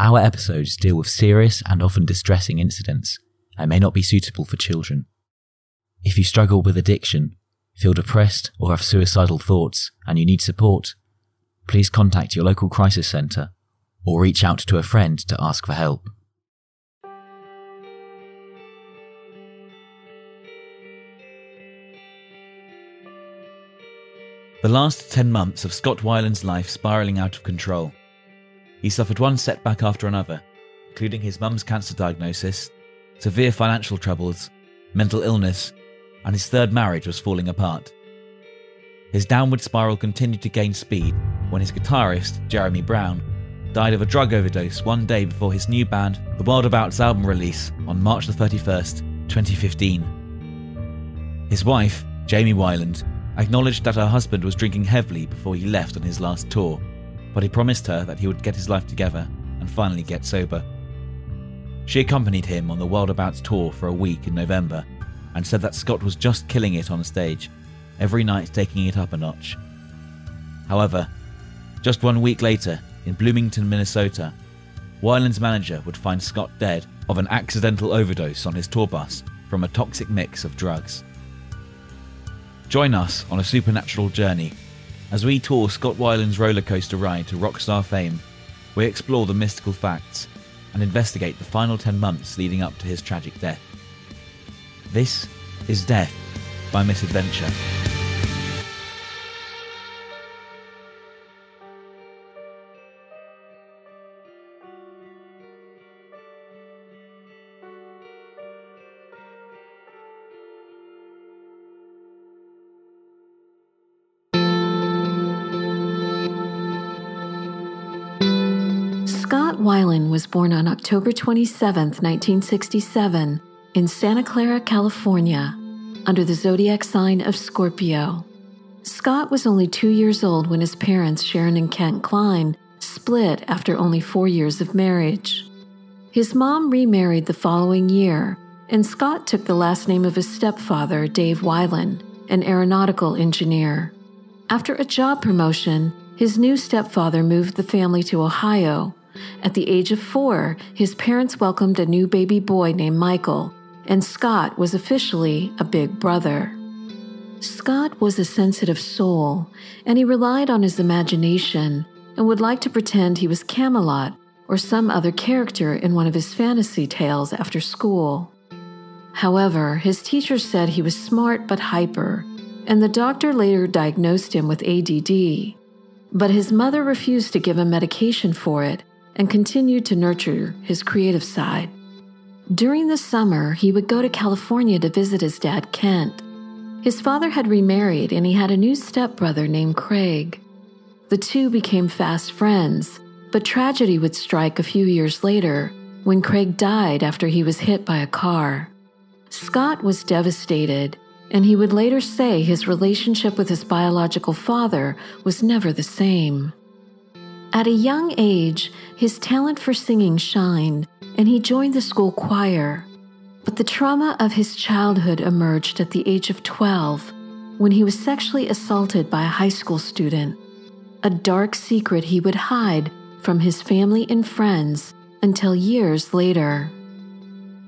Our episodes deal with serious and often distressing incidents and may not be suitable for children. If you struggle with addiction, feel depressed, or have suicidal thoughts and you need support, please contact your local crisis centre or reach out to a friend to ask for help. The last 10 months of Scott Weiland's life spiralling out of control. He suffered one setback after another, including his mum's cancer diagnosis, severe financial troubles, mental illness, and his third marriage was falling apart. His downward spiral continued to gain speed when his guitarist, Jeremy Brown, died of a drug overdose one day before his new band, The Wildabouts album release on March the 31st, 2015. His wife, Jamie Weiland, acknowledged that her husband was drinking heavily before he left on his last tour, but he promised her that he would get his life together and finally get sober. She accompanied him on the Wildabouts tour for a week in November and said that Scott was just killing it on stage, every night taking it up a notch. However, just one week later, in Bloomington, Minnesota, Weiland's manager would find Scott dead of an accidental overdose on his tour bus from a toxic mix of drugs. Join us on a supernatural journey as we tour Scott Weiland's roller coaster ride to rockstar fame. We explore the mystical facts and investigate the final 10 months leading up to his tragic death. This is Death by Misadventure. Weiland was born on October 27, 1967, in Santa Clara, California, under the zodiac sign of Scorpio. Scott was only two years old when his parents, Sharon and Kent Kline, split after only four years of marriage. His mom remarried the following year, and Scott took the last name of his stepfather, Dave Weiland, an aeronautical engineer. After a job promotion, his new stepfather moved the family to Ohio. At the age of four, his parents welcomed a new baby boy named Michael, and Scott was officially a big brother. Scott was a sensitive soul, and he relied on his imagination and would like to pretend he was Camelot or some other character in one of his fantasy tales after school. However, his teacher said he was smart but hyper, and the doctor later diagnosed him with ADD. But his mother refused to give him medication for it and continued to nurture his creative side. During the summer, he would go to California to visit his dad, Kent. His father had remarried and he had a new stepbrother named Craig. The two became fast friends, but tragedy would strike a few years later when Craig died after he was hit by a car. Scott was devastated, and he would later say his relationship with his biological father was never the same. At a young age, his talent for singing shined, and he joined the school choir. But the trauma of his childhood emerged at the age of 12 when he was sexually assaulted by a high school student, a dark secret he would hide from his family and friends until years later.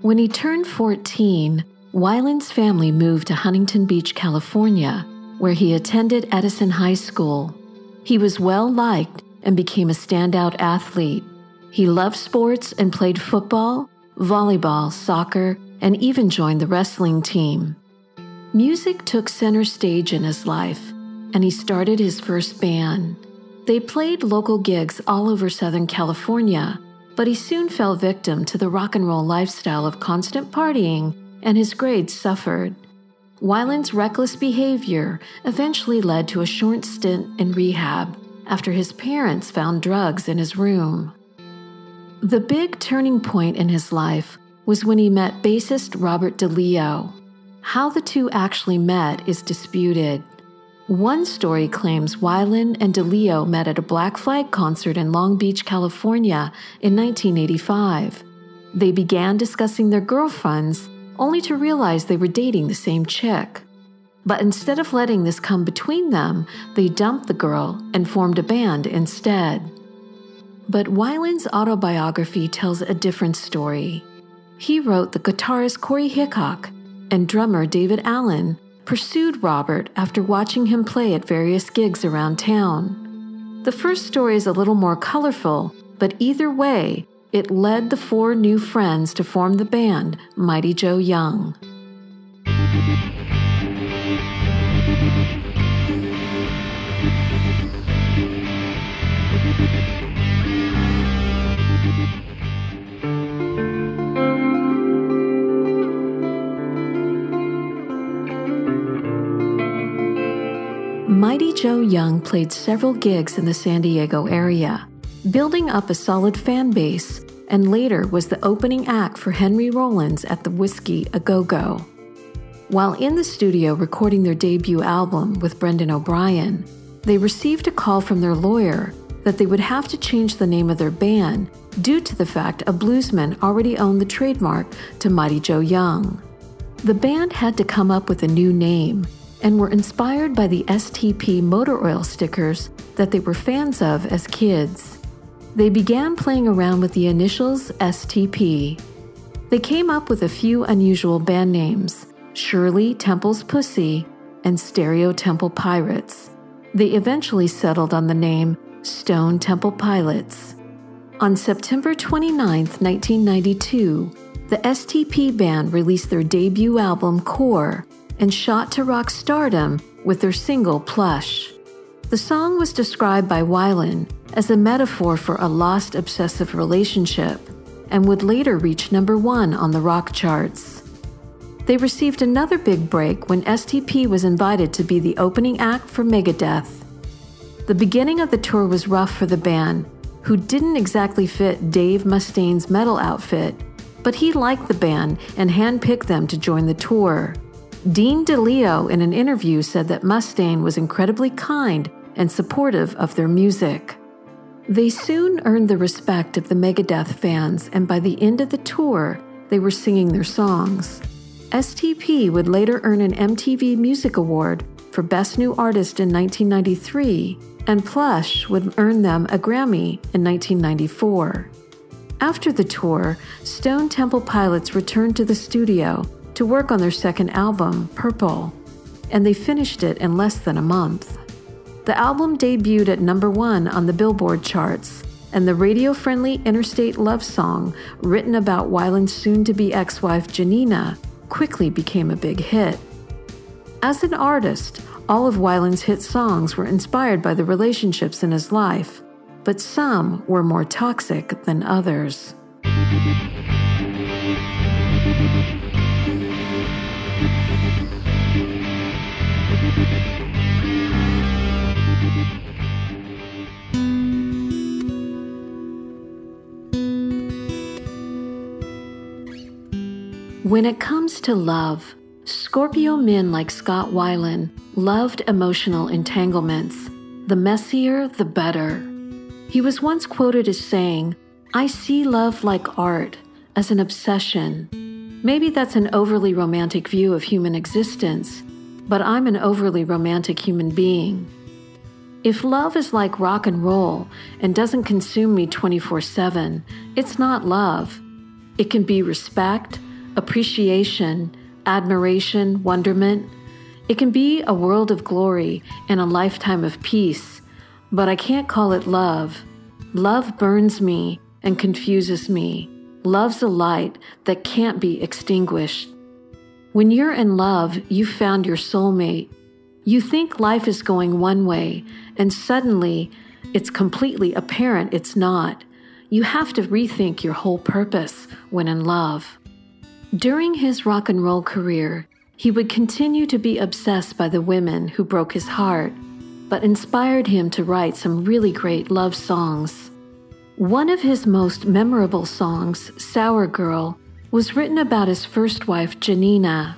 When he turned 14, Weiland's family moved to Huntington Beach, California, where he attended Edison High School. He was well liked and became a standout athlete. He loved sports and played football, volleyball, soccer, and even joined the wrestling team. Music took center stage in his life, and he started his first band. They played local gigs all over Southern California, but he soon fell victim to the rock and roll lifestyle of constant partying, and his grades suffered. Weiland's reckless behavior eventually led to a short stint in rehab after his parents found drugs in his room. The big turning point in his life was when he met bassist Robert DeLeo. How the two actually met is disputed. One story claims Weiland and DeLeo met at a Black Flag concert in Long Beach, California in 1985. They began discussing their girlfriends only to realize they were dating the same chick. But instead of letting this come between them, they dumped the girl and formed a band instead. But Weiland's autobiography tells a different story. He wrote that guitarist Corey Hickok and drummer David Allen pursued Robert after watching him play at various gigs around town. The first story is a little more colorful, but either way, it led the four new friends to form the band Mighty Joe Young. Mighty Joe Young played several gigs in the San Diego area, building up a solid fan base, and later was the opening act for Henry Rollins at the Whisky A Go Go. While in the studio recording their debut album with Brendan O'Brien, they received a call from their lawyer that they would have to change the name of their band due to the fact a bluesman already owned the trademark to Mighty Joe Young. The band had to come up with a new name and were inspired by the STP motor oil stickers that they were fans of as kids. They began playing around with the initials STP. They came up with a few unusual band names Shirley Temple's Pussy and Stereo Temple Pirates. They eventually settled on the name Stone Temple Pilots. On September 29, 1992, the STP band released their debut album Core and shot to rock stardom with their single Plush. The song was described by Weiland as a metaphor for a lost obsessive relationship and would later reach number one on the rock charts. They received another big break when STP was invited to be the opening act for Megadeth. The beginning of the tour was rough for the band, who didn't exactly fit Dave Mustaine's metal outfit, but he liked the band and handpicked them to join the tour. Dean DeLeo, in an interview, said that Mustaine was incredibly kind and supportive of their music. They soon earned the respect of the Megadeth fans, and by the end of the tour, they were singing their songs. STP would later earn an MTV Music Award for Best New Artist in 1993, and Plush would earn them a Grammy in 1994. After the tour, Stone Temple Pilots returned to the studio to work on their second album, Purple, and they finished it in less than a month. The album debuted at number one on the Billboard charts, and the radio friendly Interstate Love song, written about Weiland's soon to be ex wife Janina, quickly became a big hit. As an artist, all of Weiland's hit songs were inspired by the relationships in his life, but some were more toxic than others. When it comes to love, Scorpio men like Scott Weiland loved emotional entanglements. The messier, the better. He was once quoted as saying, I see love like art, as an obsession. Maybe that's an overly romantic view of human existence, but I'm an overly romantic human being. If love is like rock and roll and doesn't consume me 24 7, it's not love. It can be respect, appreciation, admiration, wonderment. It can be a world of glory and a lifetime of peace, but I can't call it love. Love burns me and confuses me. Love's a light that can't be extinguished. When you're in love, you've found your soulmate. You think life is going one way, and suddenly it's completely apparent it's not. You have to rethink your whole purpose when in love. During his rock and roll career, he would continue to be obsessed by the women who broke his heart, but inspired him to write some really great love songs. One of his most memorable songs, Sour Girl, was written about his first wife, Janina.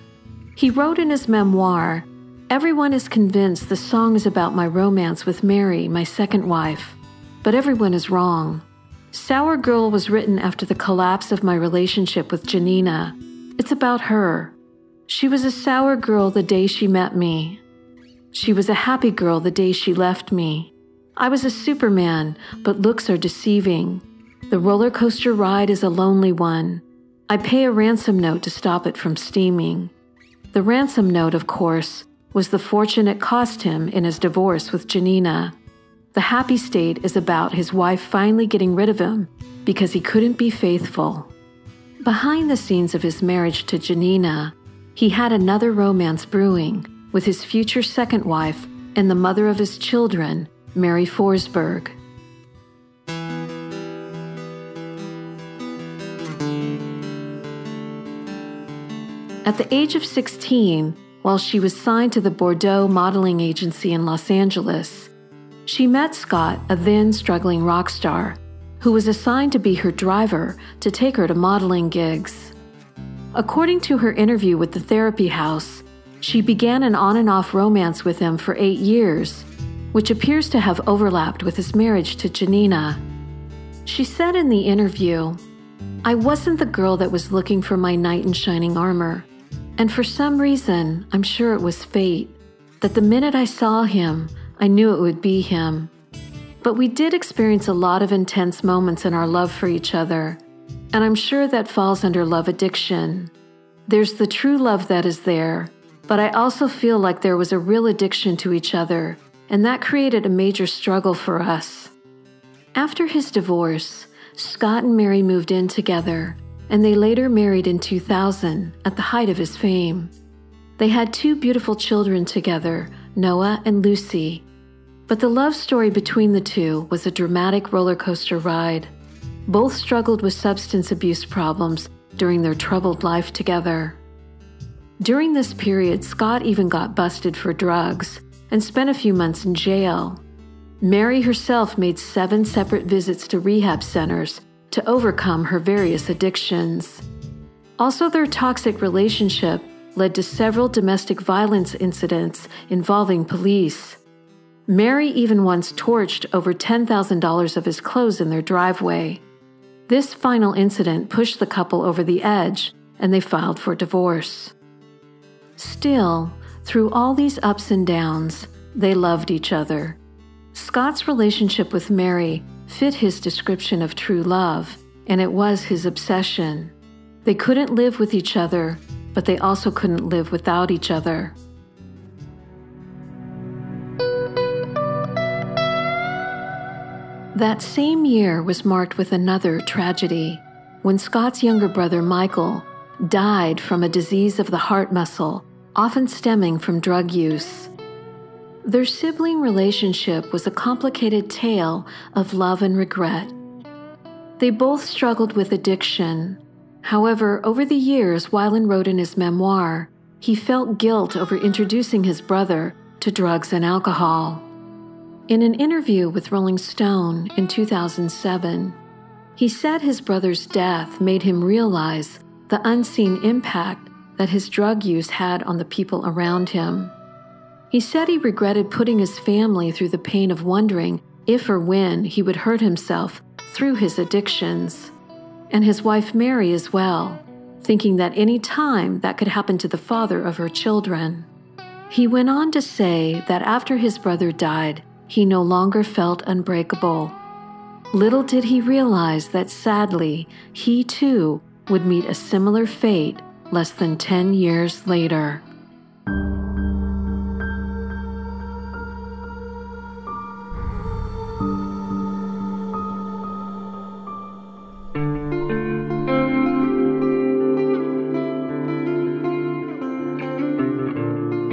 He wrote in his memoir Everyone is convinced the song is about my romance with Mary, my second wife, but everyone is wrong. Sour Girl was written after the collapse of my relationship with Janina. It's about her. She was a sour girl the day she met me. She was a happy girl the day she left me. I was a Superman, but looks are deceiving. The roller coaster ride is a lonely one. I pay a ransom note to stop it from steaming. The ransom note, of course, was the fortune it cost him in his divorce with Janina. The happy state is about his wife finally getting rid of him because he couldn't be faithful. Behind the scenes of his marriage to Janina, he had another romance brewing with his future second wife and the mother of his children, Mary Forsberg. At the age of 16, while she was signed to the Bordeaux modeling agency in Los Angeles, she met Scott, a then struggling rock star, who was assigned to be her driver to take her to modeling gigs. According to her interview with the therapy house, she began an on and off romance with him for eight years, which appears to have overlapped with his marriage to Janina. She said in the interview, I wasn't the girl that was looking for my knight in shining armor. And for some reason, I'm sure it was fate, that the minute I saw him, I knew it would be him. But we did experience a lot of intense moments in our love for each other, and I'm sure that falls under love addiction. There's the true love that is there, but I also feel like there was a real addiction to each other, and that created a major struggle for us. After his divorce, Scott and Mary moved in together, and they later married in 2000 at the height of his fame. They had two beautiful children together, Noah and Lucy. But the love story between the two was a dramatic roller coaster ride. Both struggled with substance abuse problems during their troubled life together. During this period, Scott even got busted for drugs and spent a few months in jail. Mary herself made seven separate visits to rehab centers to overcome her various addictions. Also, their toxic relationship led to several domestic violence incidents involving police. Mary even once torched over $10,000 of his clothes in their driveway. This final incident pushed the couple over the edge, and they filed for divorce. Still, through all these ups and downs, they loved each other. Scott's relationship with Mary fit his description of true love, and it was his obsession. They couldn't live with each other, but they also couldn't live without each other. That same year was marked with another tragedy when Scott's younger brother Michael died from a disease of the heart muscle, often stemming from drug use. Their sibling relationship was a complicated tale of love and regret. They both struggled with addiction. However, over the years, Weiland wrote in his memoir, he felt guilt over introducing his brother to drugs and alcohol. In an interview with Rolling Stone in 2007, he said his brother's death made him realize the unseen impact that his drug use had on the people around him. He said he regretted putting his family through the pain of wondering if or when he would hurt himself through his addictions, and his wife Mary as well, thinking that any time that could happen to the father of her children. He went on to say that after his brother died, he no longer felt unbreakable. Little did he realize that sadly, he too would meet a similar fate less than 10 years later.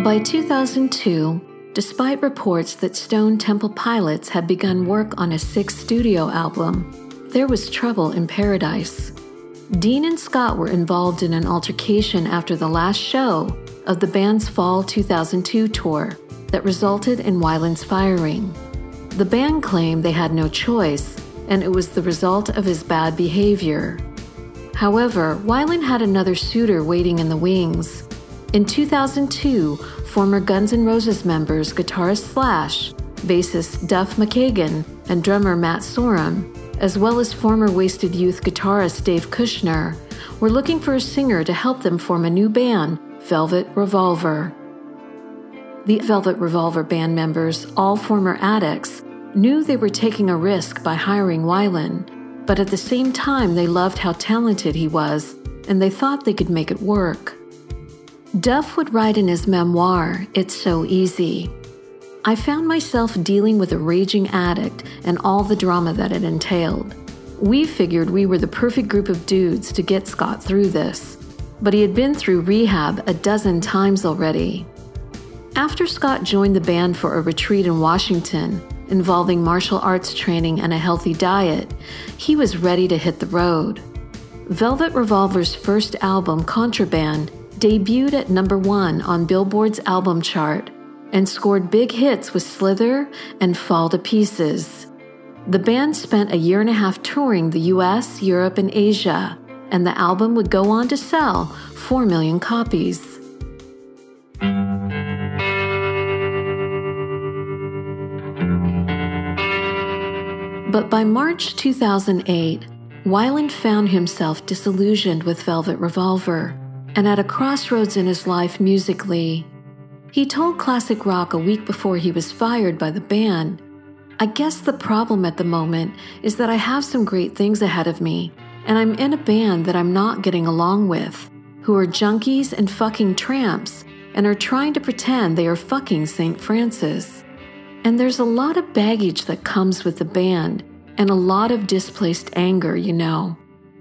By 2002, despite reports that Stone Temple Pilots had begun work on a sixth studio album, there was trouble in paradise. Dean and Scott were involved in an altercation after the last show of the band's fall 2002 tour that resulted in Weiland's firing. The band claimed they had no choice, and it was the result of his bad behavior. However, Weiland had another suitor waiting in the wings. In 2002, former Guns N' Roses members guitarist Slash, bassist Duff McKagan, and drummer Matt Sorum, as well as former Wasted Youth guitarist Dave Kushner, were looking for a singer to help them form a new band, Velvet Revolver. The Velvet Revolver band members, all former addicts, knew they were taking a risk by hiring Weiland, but at the same time, they loved how talented he was and they thought they could make it work. Duff would write in his memoir, It's So Easy. I found myself dealing with a raging addict and all the drama that it entailed. We figured we were the perfect group of dudes to get Scott through this, but he had been through rehab a dozen times already. After Scott joined the band for a retreat in Washington involving martial arts training and a healthy diet, he was ready to hit the road. Velvet Revolver's first album, Contraband, debuted at number one on Billboard's album chart and scored big hits with Slither and Fall to Pieces. The band spent a year and a half touring the US, Europe, and Asia, and the album would go on to sell 4 million copies. But by March 2008, Weiland found himself disillusioned with Velvet Revolver and at a crossroads in his life musically. He told Classic Rock a week before he was fired by the band I guess the problem at the moment is that I have some great things ahead of me, and I'm in a band that I'm not getting along with, who are junkies and fucking tramps, and are trying to pretend they are fucking St. Francis. And there's a lot of baggage that comes with the band, and a lot of displaced anger, you know.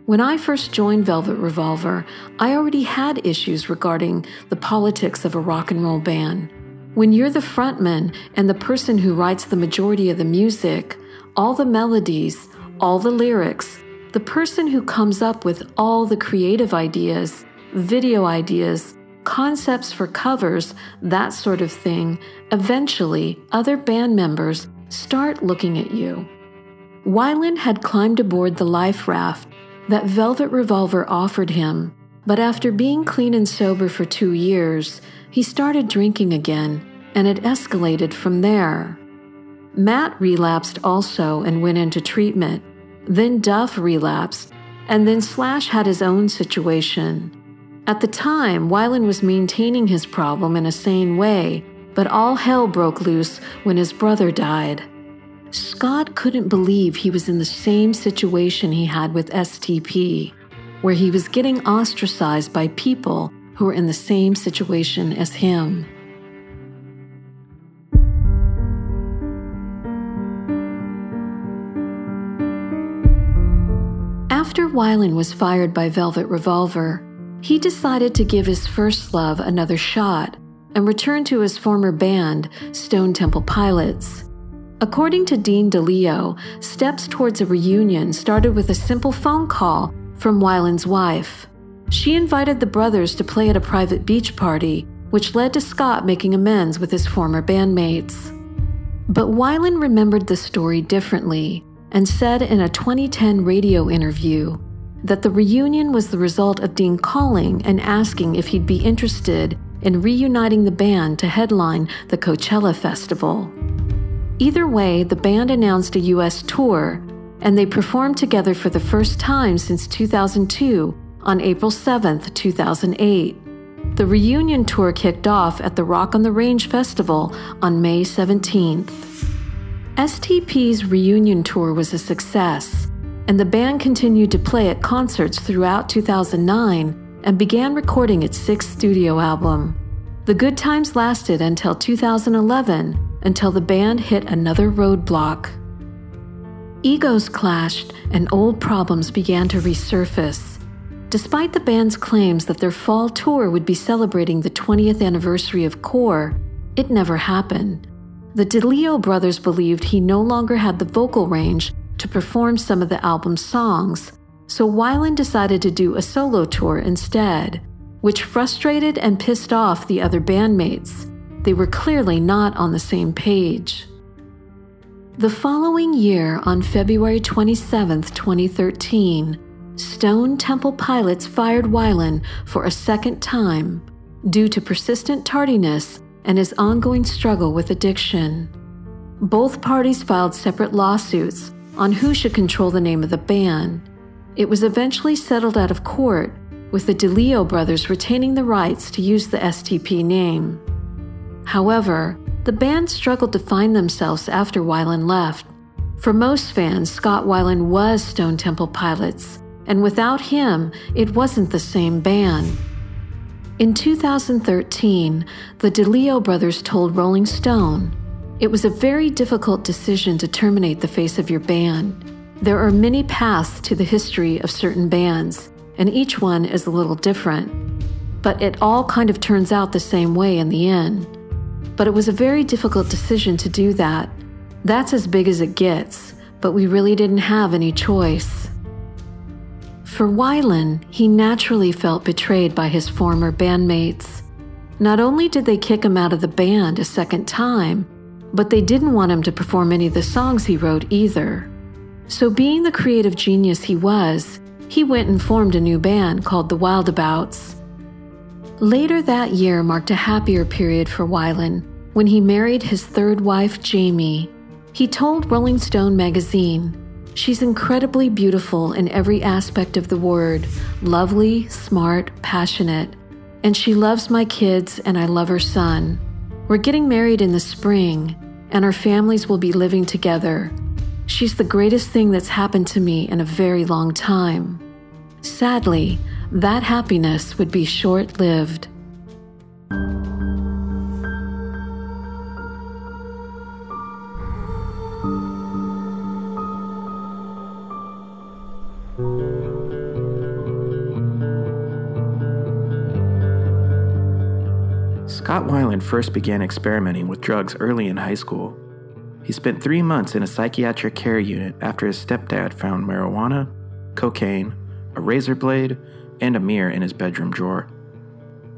When I first joined Velvet Revolver, I already had issues regarding the politics of a rock and roll band. When you're the frontman and the person who writes the majority of the music, all the melodies, all the lyrics, the person who comes up with all the creative ideas, video ideas, concepts for covers, that sort of thing, eventually other band members start looking at you. Weiland had climbed aboard the life raft that Velvet Revolver offered him, but after being clean and sober for two years, he started drinking again, and it escalated from there. Matt relapsed also and went into treatment. Then Duff relapsed, and then Slash had his own situation. At the time, Weiland was maintaining his problem in a sane way, but all hell broke loose when his brother died. Scott couldn't believe he was in the same situation he had with STP, where he was getting ostracized by people who were in the same situation as him. After Weiland was fired by Velvet Revolver, he decided to give his first love another shot and return to his former band, Stone Temple Pilots. According to Dean DeLeo, steps towards a reunion started with a simple phone call from Weiland's wife. She invited the brothers to play at a private beach party, which led to Scott making amends with his former bandmates. But Weiland remembered the story differently and said in a 2010 radio interview that the reunion was the result of Dean calling and asking if he'd be interested in reuniting the band to headline the Coachella Festival. Either way, the band announced a US tour, and they performed together for the first time since 2002 on April 7, 2008. The reunion tour kicked off at the Rock on the Range Festival on May 17th. STP's reunion tour was a success, and the band continued to play at concerts throughout 2009 and began recording its sixth studio album. The good times lasted until 2011 until the band hit another roadblock. Egos clashed and old problems began to resurface. Despite the band's claims that their fall tour would be celebrating the 20th anniversary of Core, it never happened. The DeLeo brothers believed he no longer had the vocal range to perform some of the album's songs, so Weiland decided to do a solo tour instead, which frustrated and pissed off the other bandmates. They were clearly not on the same page. The following year, on February 27, 2013, Stone Temple Pilots fired Weiland for a second time due to persistent tardiness and his ongoing struggle with addiction. Both parties filed separate lawsuits on who should control the name of the band. It was eventually settled out of court, with the DeLeo brothers retaining the rights to use the STP name. However, The band struggled to find themselves after Weiland left. For most fans, Scott Weiland was Stone Temple Pilots, and without him, it wasn't the same band. In 2013, the DeLeo brothers told Rolling Stone it was a very difficult decision to terminate the face of your band. There are many paths to the history of certain bands, and each one is a little different. But it all kind of turns out the same way in the end. But it was a very difficult decision to do that. That's as big as it gets, but we really didn't have any choice. For Weiland, he naturally felt betrayed by his former bandmates. Not only did they kick him out of the band a second time, but they didn't want him to perform any of the songs he wrote either. So, being the creative genius he was, he went and formed a new band called the Wildabouts. Later that year marked a happier period for Weiland when he married his third wife, Jamie. He told Rolling Stone magazine, She's incredibly beautiful in every aspect of the word lovely, smart, passionate. And she loves my kids, and I love her son. We're getting married in the spring, and our families will be living together. She's the greatest thing that's happened to me in a very long time. Sadly, that happiness would be short lived. Scott Weiland first began experimenting with drugs early in high school. He spent three months in a psychiatric care unit after his stepdad found marijuana, cocaine, a razor blade, and a mirror in his bedroom drawer.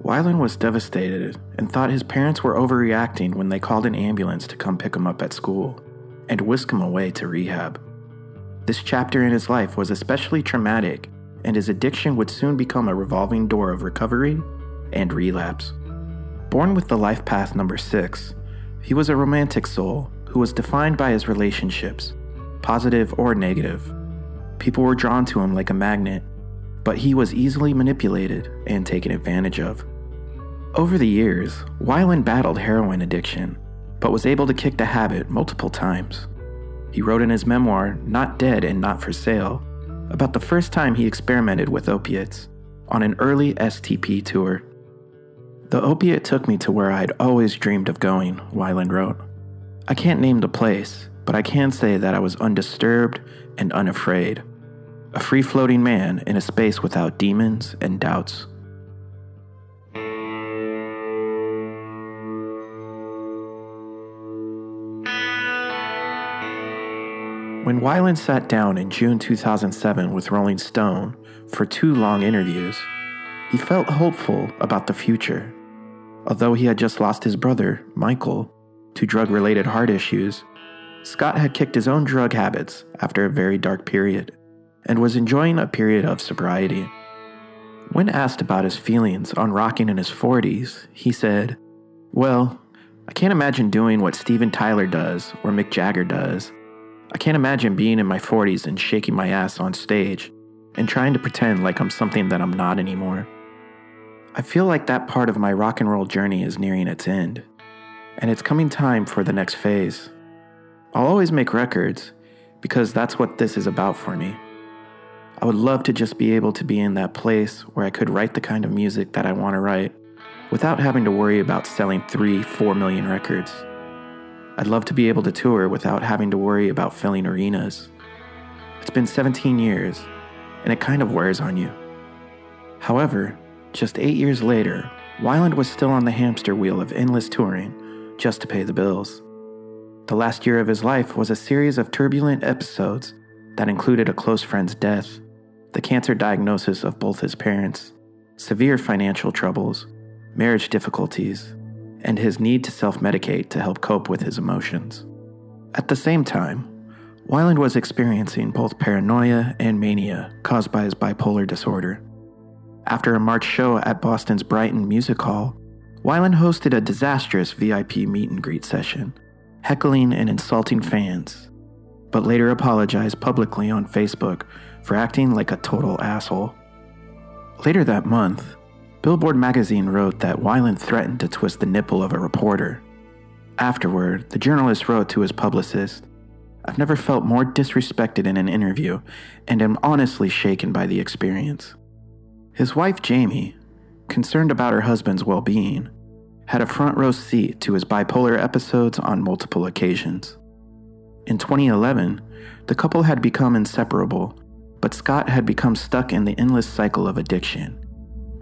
Weiland was devastated and thought his parents were overreacting when they called an ambulance to come pick him up at school and whisk him away to rehab. This chapter in his life was especially traumatic, and his addiction would soon become a revolving door of recovery and relapse. Born with the life path number six, he was a romantic soul who was defined by his relationships, positive or negative. People were drawn to him like a magnet, but he was easily manipulated and taken advantage of. Over the years, Weiland battled heroin addiction, but was able to kick the habit multiple times. He wrote in his memoir, Not Dead and Not for Sale, about the first time he experimented with opiates on an early STP tour. The opiate took me to where I'd always dreamed of going, Weiland wrote. I can't name the place, but I can say that I was undisturbed and unafraid. A free floating man in a space without demons and doubts. When Weiland sat down in June 2007 with Rolling Stone for two long interviews, he felt hopeful about the future. Although he had just lost his brother, Michael, to drug related heart issues, Scott had kicked his own drug habits after a very dark period and was enjoying a period of sobriety. When asked about his feelings on rocking in his 40s, he said, Well, I can't imagine doing what Steven Tyler does or Mick Jagger does. I can't imagine being in my 40s and shaking my ass on stage and trying to pretend like I'm something that I'm not anymore. I feel like that part of my rock and roll journey is nearing its end, and it's coming time for the next phase. I'll always make records because that's what this is about for me. I would love to just be able to be in that place where I could write the kind of music that I want to write without having to worry about selling three, four million records. I'd love to be able to tour without having to worry about filling arenas. It's been 17 years, and it kind of wears on you. However, just eight years later, Weiland was still on the hamster wheel of endless touring just to pay the bills. The last year of his life was a series of turbulent episodes that included a close friend's death, the cancer diagnosis of both his parents, severe financial troubles, marriage difficulties, and his need to self medicate to help cope with his emotions. At the same time, Weiland was experiencing both paranoia and mania caused by his bipolar disorder. After a March show at Boston's Brighton Music Hall, Weiland hosted a disastrous VIP meet and greet session, heckling and insulting fans, but later apologized publicly on Facebook for acting like a total asshole. Later that month, Billboard magazine wrote that Weiland threatened to twist the nipple of a reporter. Afterward, the journalist wrote to his publicist I've never felt more disrespected in an interview and am honestly shaken by the experience. His wife, Jamie, concerned about her husband's well being, had a front row seat to his bipolar episodes on multiple occasions. In 2011, the couple had become inseparable, but Scott had become stuck in the endless cycle of addiction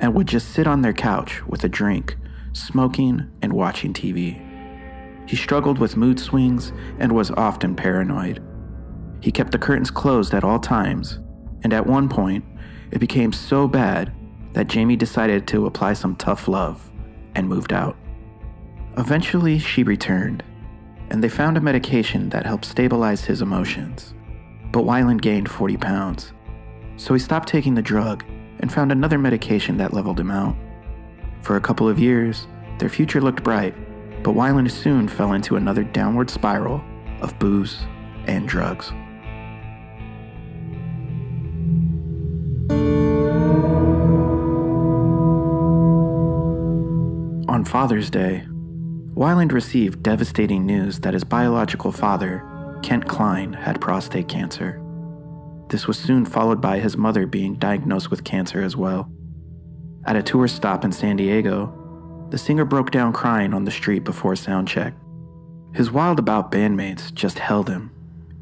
and would just sit on their couch with a drink, smoking, and watching TV. He struggled with mood swings and was often paranoid. He kept the curtains closed at all times, and at one point, it became so bad that Jamie decided to apply some tough love and moved out. Eventually, she returned, and they found a medication that helped stabilize his emotions. But Weiland gained 40 pounds, so he stopped taking the drug and found another medication that leveled him out. For a couple of years, their future looked bright but Weiland soon fell into another downward spiral of booze and drugs. On Father's Day, Weiland received devastating news that his biological father, Kent Kline, had prostate cancer. This was soon followed by his mother being diagnosed with cancer as well. At a tour stop in San Diego, the singer broke down crying on the street before soundcheck. His Wildabout bandmates just held him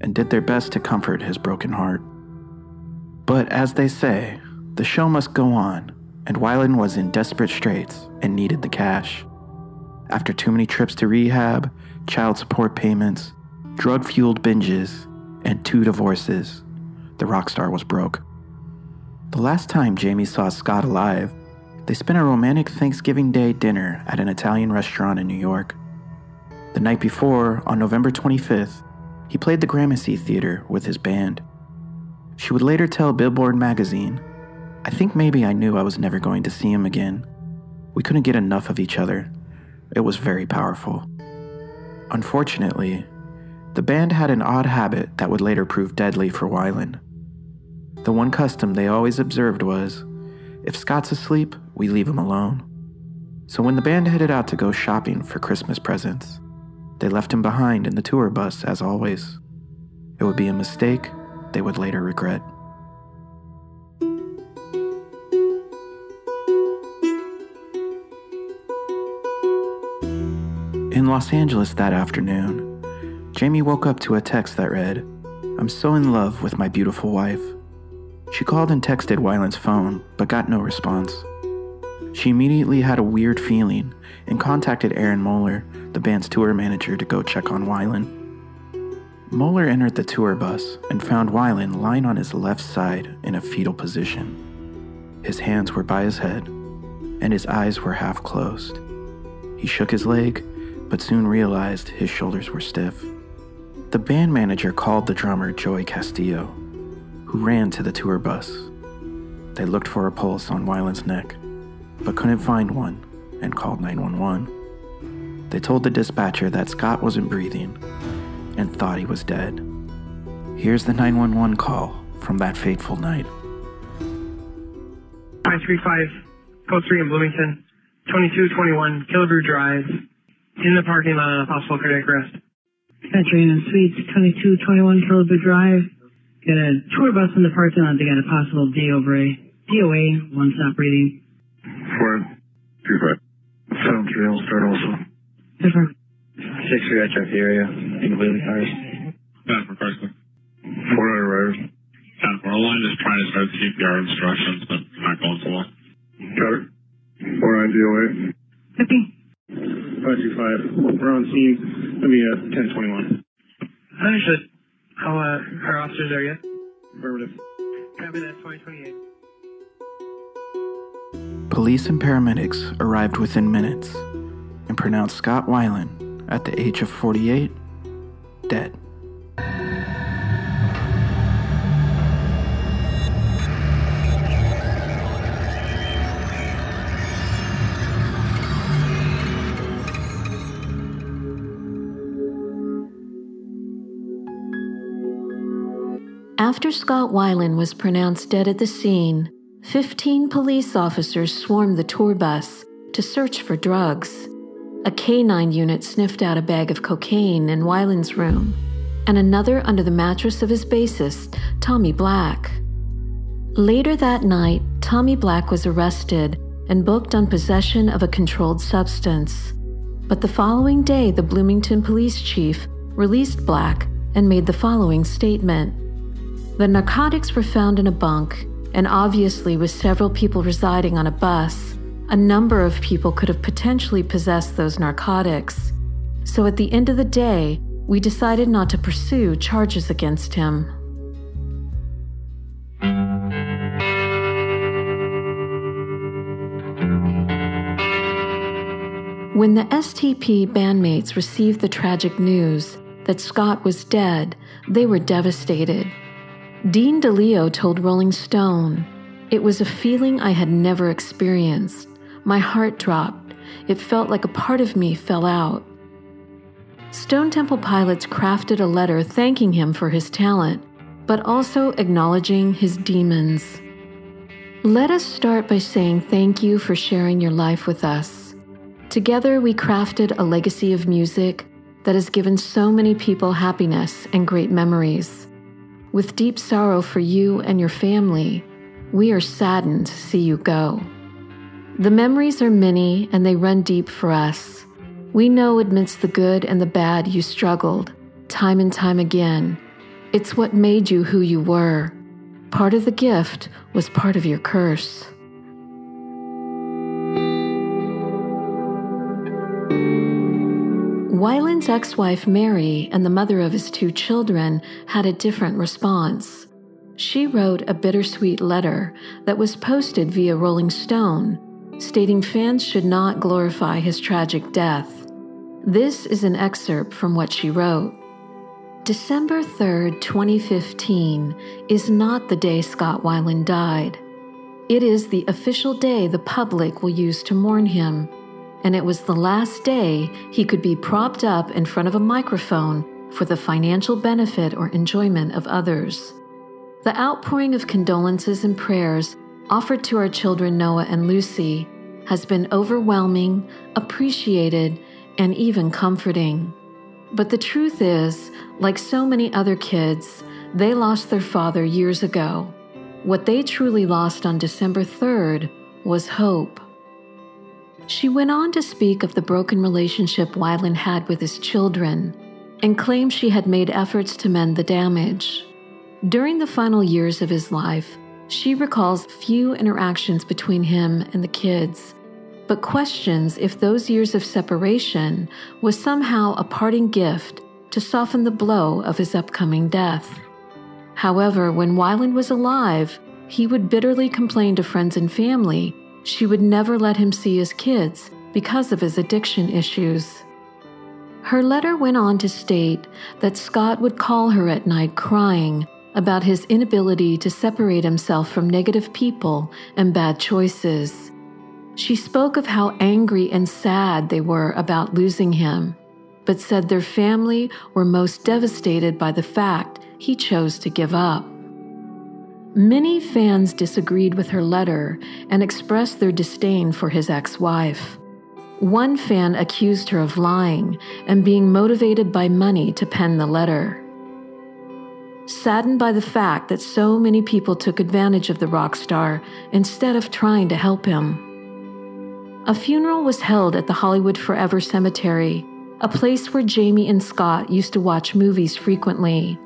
and did their best to comfort his broken heart. But as they say, the show must go on, and Weiland was in desperate straits and needed the cash. After too many trips to rehab, child support payments, drug fueled binges, and two divorces, the rock star was broke. The last time Jamie saw Scott alive, they spent a romantic Thanksgiving Day dinner at an Italian restaurant in New York. The night before, on November 25th, he played the Gramercy Theater with his band. She would later tell Billboard magazine, I think maybe I knew I was never going to see him again. We couldn't get enough of each other. It was very powerful. Unfortunately, the band had an odd habit that would later prove deadly for Weiland. The one custom they always observed was if Scott's asleep, we leave him alone. So when the band headed out to go shopping for Christmas presents, they left him behind in the tour bus as always. It would be a mistake they would later regret. In Los Angeles that afternoon, Jamie woke up to a text that read, I'm so in love with my beautiful wife. She called and texted Weiland's phone, but got no response. She immediately had a weird feeling and contacted Aaron Moeller, the band's tour manager, to go check on Weiland. Moeller entered the tour bus and found Weiland lying on his left side in a fetal position. His hands were by his head, and his eyes were half closed. He shook his leg, but soon realized his shoulders were stiff. The band manager called the drummer Joey Castillo who ran to the tour bus. They looked for a pulse on Weiland's neck, but couldn't find one and called 911. They told the dispatcher that Scott wasn't breathing and thought he was dead. Here's the 911 call from that fateful night. 535, Code 3 in Bloomington, 2221 Killebrew Drive, in the parking lot on a possible cardiac arrest. Country Inn Suites, 2221 Killebrew Drive, Got a tour bus in the parking lot. They got a possible DOA, DOA, one stop breathing. Four, two, five. Sounds real. Start also. Different. Six three, I checked the area. Including cars. Back for Carson. Four out arrived. Ten four. Line is trying to start CPR instructions, but not going so well. Got it. Four nine DOA. Fifty. Five two five. We're on scene. Let me uh ten twenty one. Understood. How, uh, our officers there yet? Affirmative. Copy that, 2028. Police and paramedics arrived within minutes and pronounced Scott Weiland, at the age of 48, dead. After Scott Weiland was pronounced dead at the scene, 15 police officers swarmed the tour bus to search for drugs. A canine unit sniffed out a bag of cocaine in Weiland's room, and another under the mattress of his bassist, Tommy Black. Later that night, Tommy Black was arrested and booked on possession of a controlled substance. But the following day, the Bloomington police chief released Black and made the following statement The narcotics were found in a bunk, and obviously, with several people residing on a bus, a number of people could have potentially possessed those narcotics. So at the end of the day, we decided not to pursue charges against him. When the STP bandmates received the tragic news that Scott was dead, they were devastated. Dean DeLeo told Rolling Stone, It was a feeling I had never experienced. My heart dropped. It felt like a part of me fell out. Stone Temple Pilots crafted a letter thanking him for his talent, but also acknowledging his demons. Let us start by saying thank you for sharing your life with us. Together, we crafted a legacy of music that has given so many people happiness and great memories. With deep sorrow for you and your family, we are saddened to see you go. The memories are many and they run deep for us. We know amidst the good and the bad you struggled, time and time again. It's what made you who you were. Part of the gift was part of your curse. Weiland's ex wife Mary and the mother of his two children had a different response. She wrote a bittersweet letter that was posted via Rolling Stone, stating fans should not glorify his tragic death. This is an excerpt from what she wrote. December 3rd, 2015, is not the day Scott Weiland died. It is the official day the public will use to mourn him and it was the last day he could be propped up in front of a microphone for the financial benefit or enjoyment of others. The outpouring of condolences and prayers offered to our children Noah and Lucy has been overwhelming, appreciated, and even comforting. But the truth is, like so many other kids, they lost their father years ago. What they truly lost on December 3rd was hope. She went on to speak of the broken relationship Weiland had with his children and claimed she had made efforts to mend the damage. During the final years of his life, she recalls few interactions between him and the kids, but questions if those years of separation was somehow a parting gift to soften the blow of his upcoming death. However, when Weiland was alive, he would bitterly complain to friends and family she would never let him see his kids because of his addiction issues. Her letter went on to state that Scott would call her at night crying about his inability to separate himself from negative people and bad choices. She spoke of how angry and sad they were about losing him, but said their family were most devastated by the fact he chose to give up. Many fans disagreed with her letter and expressed their disdain for his ex wife. One fan accused her of lying and being motivated by money to pen the letter. Saddened by the fact that so many people took advantage of the rock star instead of trying to help him. A funeral was held at the Hollywood Forever Cemetery, a place where Jamie and Scott used to watch movies frequently.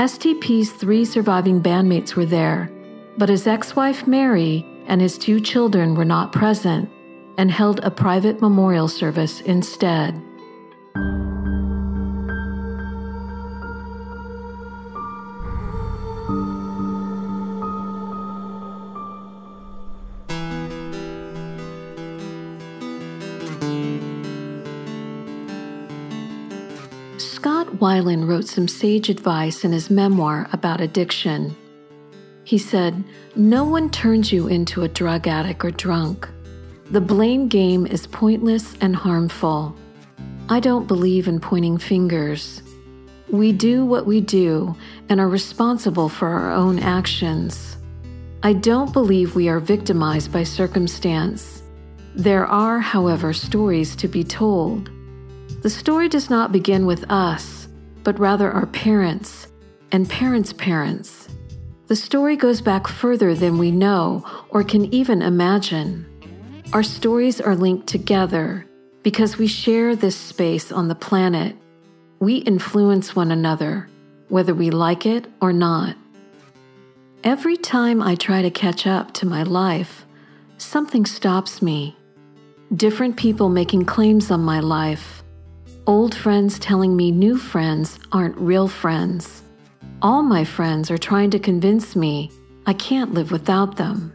STP's three surviving bandmates were there, but his ex wife Mary and his two children were not present and held a private memorial service instead. Weiland wrote some sage advice in his memoir about addiction. He said, No one turns you into a drug addict or drunk. The blame game is pointless and harmful. I don't believe in pointing fingers. We do what we do and are responsible for our own actions. I don't believe we are victimized by circumstance. There are, however, stories to be told. The story does not begin with us, but rather our parents and parents' parents. The story goes back further than we know or can even imagine. Our stories are linked together because we share this space on the planet. We influence one another, whether we like it or not. Every time I try to catch up to my life, something stops me. Different people making claims on my life. Old friends telling me new friends aren't real friends. All my friends are trying to convince me I can't live without them.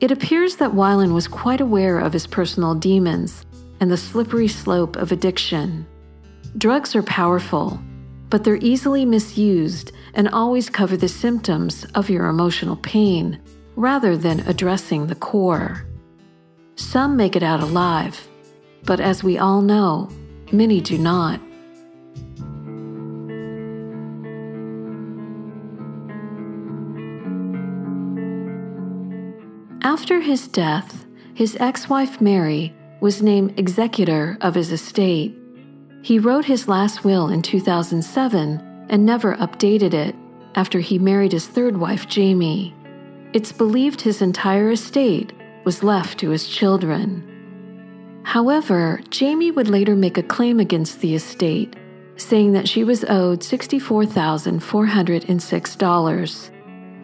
It appears that Weiland was quite aware of his personal demons and the slippery slope of addiction. Drugs are powerful, but they're easily misused and always cover the symptoms of your emotional pain rather than addressing the core. Some make it out alive, but as we all know, many do not. After his death, his ex wife Mary was named executor of his estate. He wrote his last will in 2007 and never updated it after he married his third wife, Jamie. It's believed his entire estate was left to his children. However, Jamie would later make a claim against the estate, saying that she was owed $64,406.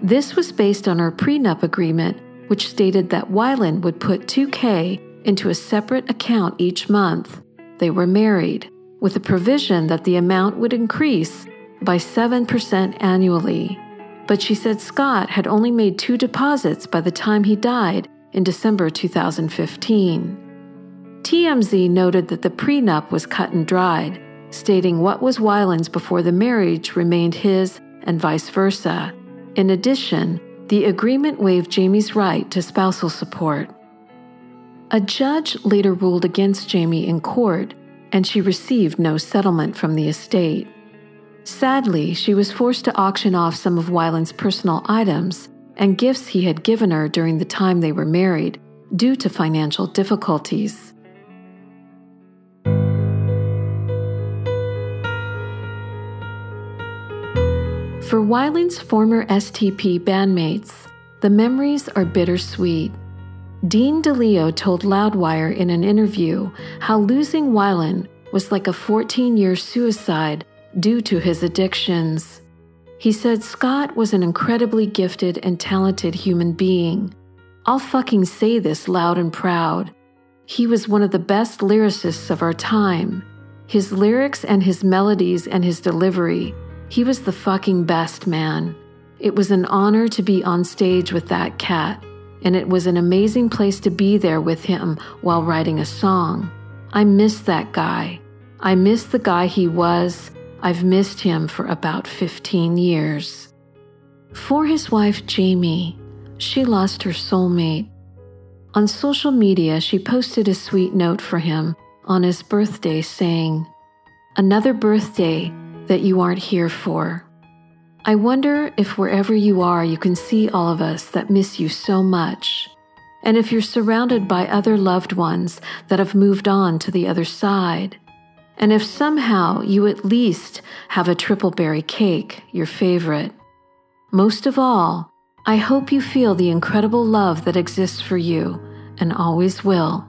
This was based on her prenup agreement, which stated that Weiland would put 2K into a separate account each month. They were married, with a provision that the amount would increase by 7% annually. But she said Scott had only made two deposits by the time he died in December 2015. TMZ noted that the prenup was cut and dried, stating what was Weiland's before the marriage remained his and vice versa. In addition, the agreement waived Jamie's right to spousal support. A judge later ruled against Jamie in court, and she received no settlement from the estate. Sadly, she was forced to auction off some of Weiland's personal items and gifts he had given her during the time they were married due to financial difficulties. For Weiland's former STP bandmates, the memories are bittersweet. Dean DeLeo told Loudwire in an interview how losing Weiland was like a 14 year suicide due to his addictions. He said Scott was an incredibly gifted and talented human being. I'll fucking say this loud and proud. He was one of the best lyricists of our time. His lyrics and his melodies and his delivery, he was the fucking best man. It was an honor to be on stage with that cat and it was an amazing place to be there with him while writing a song. I miss that guy. I miss the guy he was. I've missed him for about 15 years. For his wife, Jamie, she lost her soulmate. On social media, she posted a sweet note for him on his birthday saying, Another birthday that you aren't here for. I wonder if wherever you are, you can see all of us that miss you so much. And if you're surrounded by other loved ones that have moved on to the other side. And if somehow you at least have a triple berry cake, your favorite. Most of all, I hope you feel the incredible love that exists for you and always will.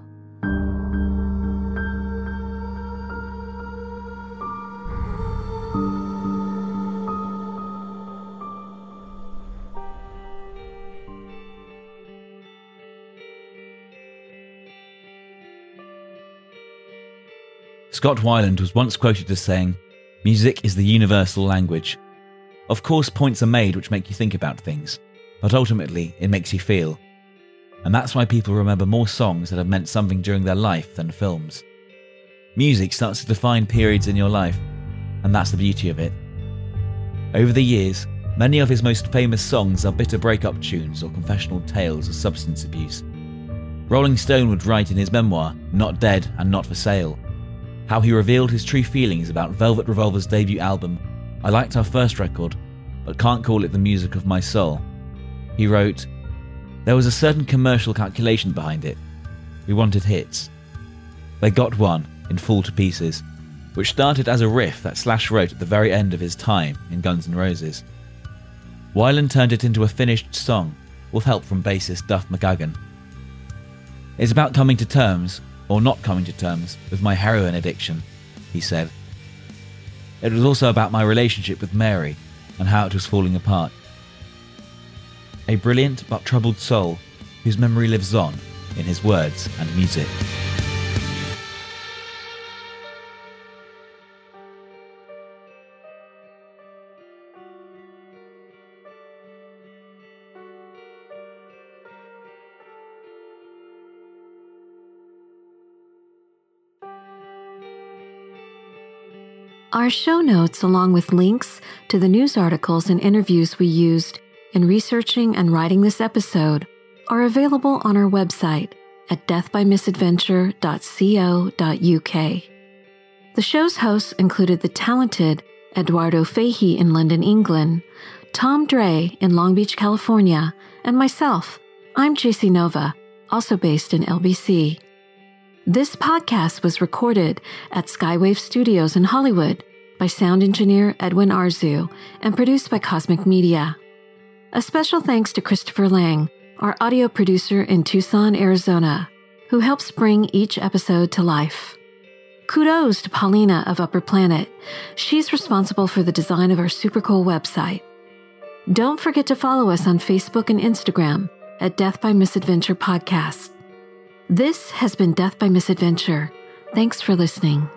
Scott Weiland was once quoted as saying, Music is the universal language. Of course, points are made which make you think about things, but ultimately, it makes you feel. And that's why people remember more songs that have meant something during their life than films. Music starts to define periods in your life, and that's the beauty of it. Over the years, many of his most famous songs are bitter breakup tunes or confessional tales of substance abuse. Rolling Stone would write in his memoir, Not Dead and Not for Sale, how he revealed his true feelings about Velvet Revolver's debut album. I liked our first record, but can't call it the music of my soul. He wrote, There was a certain commercial calculation behind it. We wanted hits. They got one in Fall to Pieces, which started as a riff that Slash wrote at the very end of his time in Guns N' Roses. Weiland turned it into a finished song with help from bassist Duff McKagan. It's about coming to terms, or not coming to terms, with my heroin addiction, he said. It was also about my relationship with Mary and how it was falling apart. A brilliant but troubled soul whose memory lives on in his words and music. Our show notes, along with links to the news articles and interviews we used in researching and writing this episode, are available on our website at deathbymisadventure.co.uk. The show's hosts included the talented Eduardo Fahey in London, England, Tom Dre in Long Beach, California, and myself. I'm JC Nova, also based in LBC. This podcast was recorded at Skywave Studios in Hollywood by sound engineer Edwin Arzu and produced by Cosmic Media. A special thanks to Christopher Lang, our audio producer in Tucson, Arizona, who helps bring each episode to life. Kudos to Paulina of Upper Planet. She's responsible for the design of our super cool website. Don't forget to follow us on Facebook and Instagram at Death by Misadventure Podcast. This has been Death by Misadventure. Thanks for listening.